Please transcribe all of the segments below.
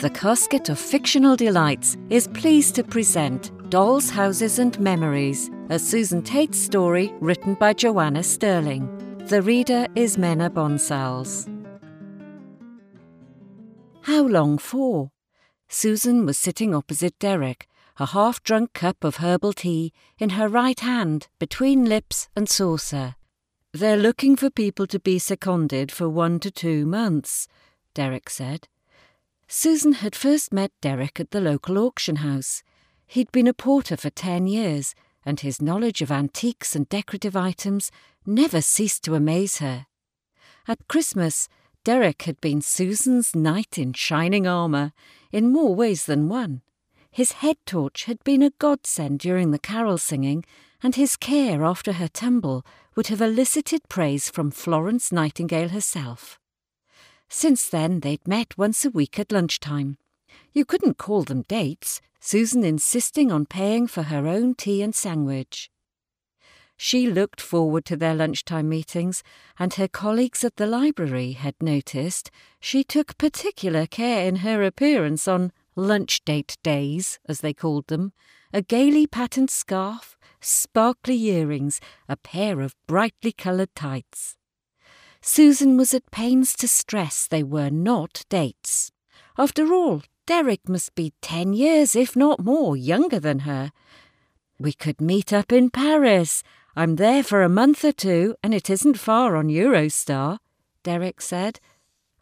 the Casket of Fictional Delights is pleased to present Dolls, Houses and Memories, a Susan Tate story written by Joanna Sterling. The reader is Mena Bonsals. How long for? Susan was sitting opposite Derek, a half drunk cup of herbal tea in her right hand between lips and saucer. They're looking for people to be seconded for one to two months, Derek said. Susan had first met Derek at the local auction house. He'd been a porter for ten years, and his knowledge of antiques and decorative items never ceased to amaze her. At Christmas, Derek had been Susan's knight in shining armour, in more ways than one. His head torch had been a godsend during the carol singing, and his care after her tumble would have elicited praise from Florence Nightingale herself. Since then, they'd met once a week at lunchtime. You couldn't call them dates, Susan insisting on paying for her own tea and sandwich. She looked forward to their lunchtime meetings, and her colleagues at the library had noticed she took particular care in her appearance on lunch date days, as they called them, a gaily patterned scarf, sparkly earrings, a pair of brightly coloured tights. Susan was at pains to stress they were not dates. After all, Derek must be ten years, if not more, younger than her. We could meet up in Paris, I'm there for a month or two, and it isn't far on Eurostar, Derek said.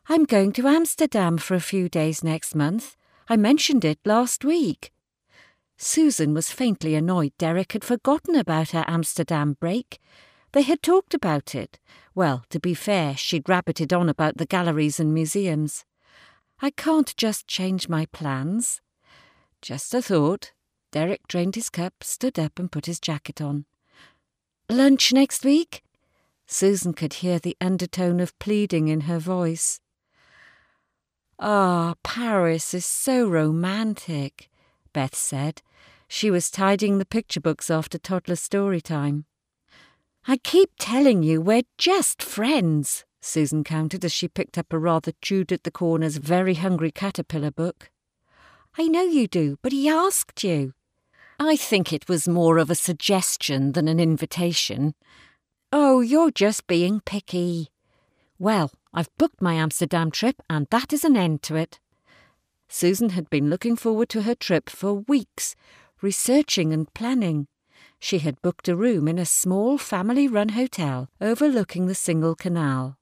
I'm going to Amsterdam for a few days next month. I mentioned it last week. Susan was faintly annoyed Derek had forgotten about her Amsterdam break. They had talked about it. Well, to be fair, she'd rabbited on about the galleries and museums. I can't just change my plans. Just a thought. Derek drained his cup, stood up, and put his jacket on. Lunch next week? Susan could hear the undertone of pleading in her voice. Ah, Paris is so romantic, Beth said. She was tidying the picture books after toddler story time. I keep telling you we're just friends, Susan counted as she picked up a rather chewed at the corners very hungry caterpillar book. I know you do, but he asked you. I think it was more of a suggestion than an invitation. Oh, you're just being picky. Well, I've booked my Amsterdam trip, and that is an end to it. Susan had been looking forward to her trip for weeks, researching and planning. She had booked a room in a small family run hotel overlooking the Singel canal.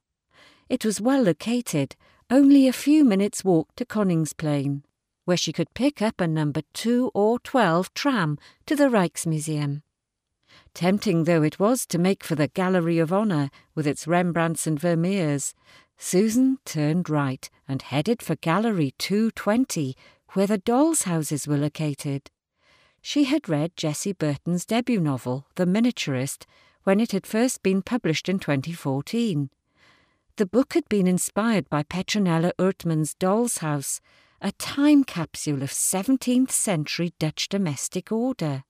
It was well located, only a few minutes' walk to Koningsplein where she could pick up a number 2 or 12 tram to the Rijksmuseum. Tempting though it was to make for the Gallery of Honour with its Rembrandts and Vermeers, Susan turned right and headed for Gallery 220, where the dolls' houses were located. She had read Jessie Burton's debut novel, The Miniaturist, when it had first been published in 2014. The book had been inspired by Petronella Oortman's Doll's House, a time capsule of 17th century Dutch domestic order.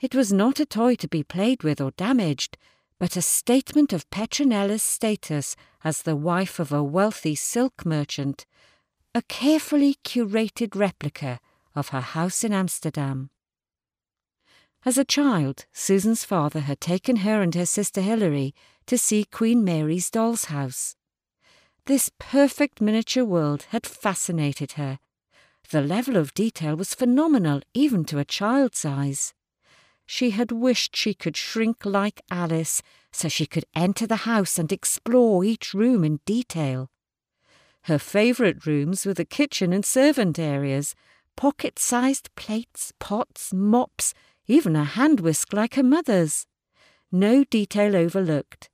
It was not a toy to be played with or damaged, but a statement of Petronella's status as the wife of a wealthy silk merchant, a carefully curated replica of her house in Amsterdam. As a child, Susan's father had taken her and her sister Hilary to see Queen Mary's doll's house. This perfect miniature world had fascinated her. The level of detail was phenomenal, even to a child's eyes. She had wished she could shrink like Alice so she could enter the house and explore each room in detail. Her favourite rooms were the kitchen and servant areas, pocket sized plates, pots, mops, even a hand whisk like her mother's. No detail overlooked.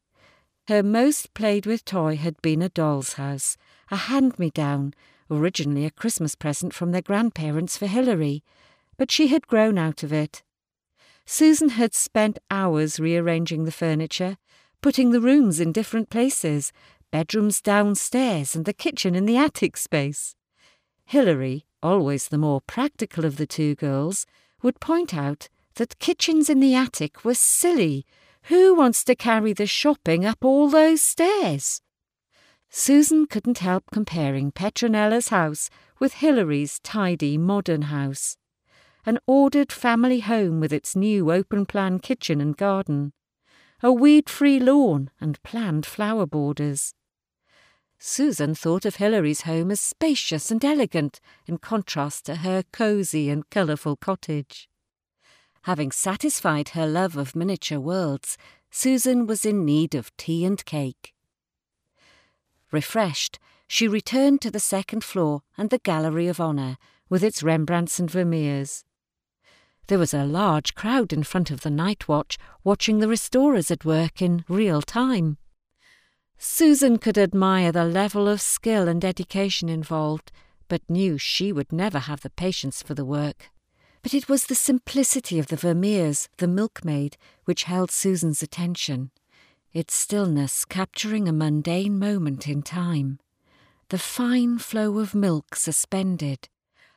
Her most played with toy had been a doll's house, a hand me down, originally a Christmas present from their grandparents for Hilary, but she had grown out of it. Susan had spent hours rearranging the furniture, putting the rooms in different places, bedrooms downstairs and the kitchen in the attic space. Hilary, always the more practical of the two girls, would point out that kitchens in the attic were silly who wants to carry the shopping up all those stairs? Susan couldn't help comparing Petronella's house with Hilary's tidy modern house. An ordered family home with its new open plan kitchen and garden. A weed free lawn and planned flower borders. Susan thought of Hilary's home as spacious and elegant in contrast to her cosy and colourful cottage. Having satisfied her love of miniature worlds, Susan was in need of tea and cake. Refreshed, she returned to the second floor and the Gallery of Honour, with its Rembrandts and Vermeers. There was a large crowd in front of the night watch, watching the restorers at work in real time. Susan could admire the level of skill and dedication involved, but knew she would never have the patience for the work. But it was the simplicity of the Vermeers, the milkmaid, which held Susan's attention, its stillness capturing a mundane moment in time. The fine flow of milk suspended,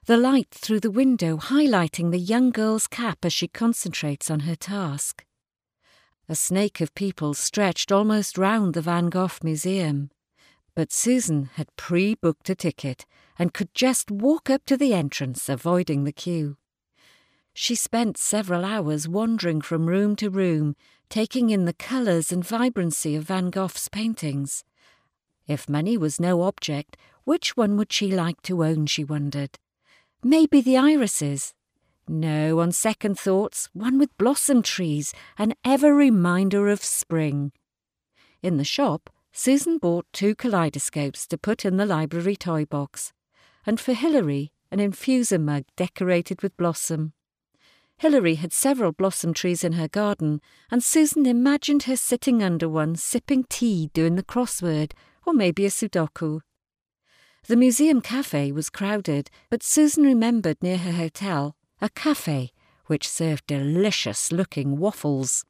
the light through the window highlighting the young girl's cap as she concentrates on her task. A snake of people stretched almost round the Van Gogh Museum. But Susan had pre booked a ticket and could just walk up to the entrance, avoiding the queue. She spent several hours wandering from room to room, taking in the colours and vibrancy of Van Gogh's paintings. If money was no object, which one would she like to own, she wondered. Maybe the irises, no, on second thoughts, one with blossom trees, an ever reminder of spring. In the shop, Susan bought two kaleidoscopes to put in the library toy box, and for Hilary, an infuser mug decorated with blossom. Hilary had several blossom trees in her garden, and Susan imagined her sitting under one, sipping tea, doing the crossword, or maybe a Sudoku. The museum cafe was crowded, but Susan remembered near her hotel a cafe which served delicious looking waffles.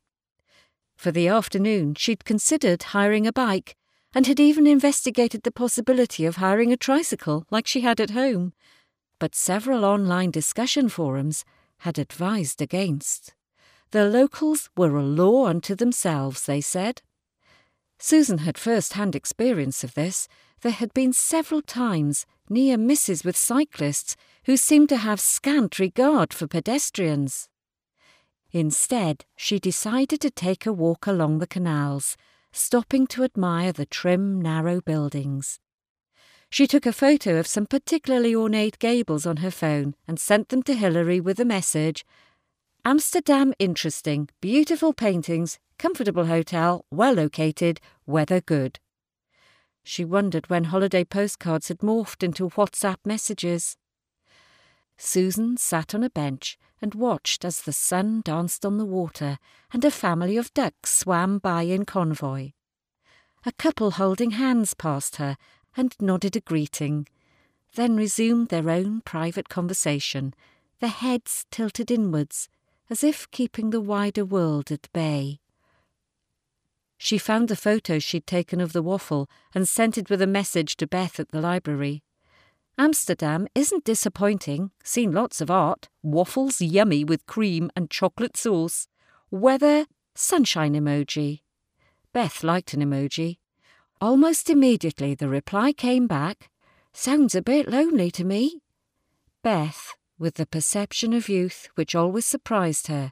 For the afternoon, she'd considered hiring a bike and had even investigated the possibility of hiring a tricycle like she had at home. But several online discussion forums had advised against. The locals were a law unto themselves, they said. Susan had first hand experience of this. There had been several times near misses with cyclists who seemed to have scant regard for pedestrians. Instead, she decided to take a walk along the canals, stopping to admire the trim, narrow buildings. She took a photo of some particularly ornate gables on her phone and sent them to Hilary with the message Amsterdam interesting, beautiful paintings, comfortable hotel, well located, weather good. She wondered when holiday postcards had morphed into WhatsApp messages. Susan sat on a bench and watched as the sun danced on the water and a family of ducks swam by in convoy. A couple holding hands passed her and nodded a greeting, then resumed their own private conversation, their heads tilted inwards, as if keeping the wider world at bay. She found the photo she'd taken of the waffle and sent it with a message to Beth at the library. Amsterdam isn't disappointing. Seen lots of art. Waffles yummy with cream and chocolate sauce. Weather sunshine emoji. Beth liked an emoji. Almost immediately the reply came back. Sounds a bit lonely to me. Beth, with the perception of youth which always surprised her,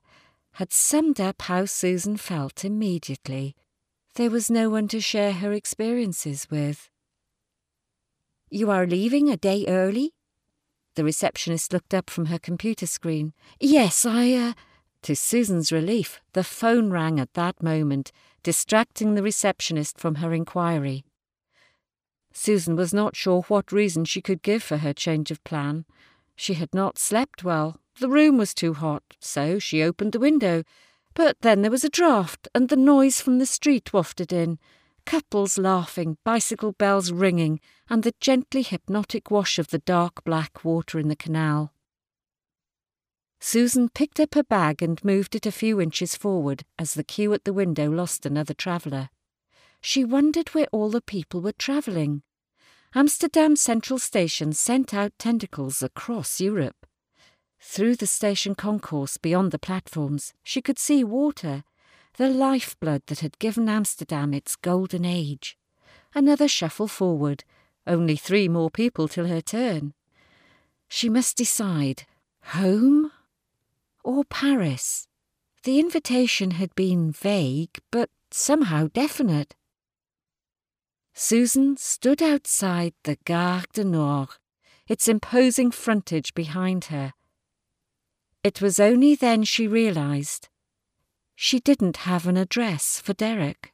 had summed up how Susan felt immediately. There was no one to share her experiences with. You are leaving a day early? The receptionist looked up from her computer screen. Yes, I, uh. To Susan's relief, the phone rang at that moment, distracting the receptionist from her inquiry. Susan was not sure what reason she could give for her change of plan. She had not slept well. The room was too hot, so she opened the window. But then there was a draught, and the noise from the street wafted in, couples laughing, bicycle bells ringing, and the gently hypnotic wash of the dark black water in the canal. Susan picked up her bag and moved it a few inches forward as the queue at the window lost another traveller. She wondered where all the people were travelling. Amsterdam Central Station sent out tentacles across Europe. Through the station concourse beyond the platforms, she could see water, the lifeblood that had given Amsterdam its golden age. Another shuffle forward. Only three more people till her turn. She must decide home or Paris. The invitation had been vague, but somehow definite. Susan stood outside the Gare du Nord, its imposing frontage behind her. It was only then she realised she didn't have an address for Derek.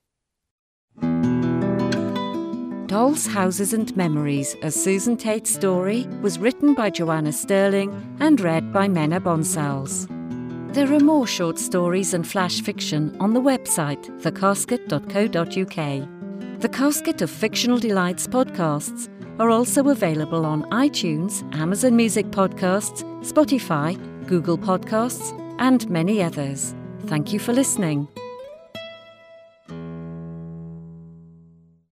Dolls, Houses and Memories, a Susan Tate story, was written by Joanna Sterling and read by Menna Bonsals. There are more short stories and flash fiction on the website thecasket.co.uk. The Casket of Fictional Delights podcasts are also available on iTunes, Amazon Music Podcasts, Spotify, Google Podcasts, and many others. Thank you for listening.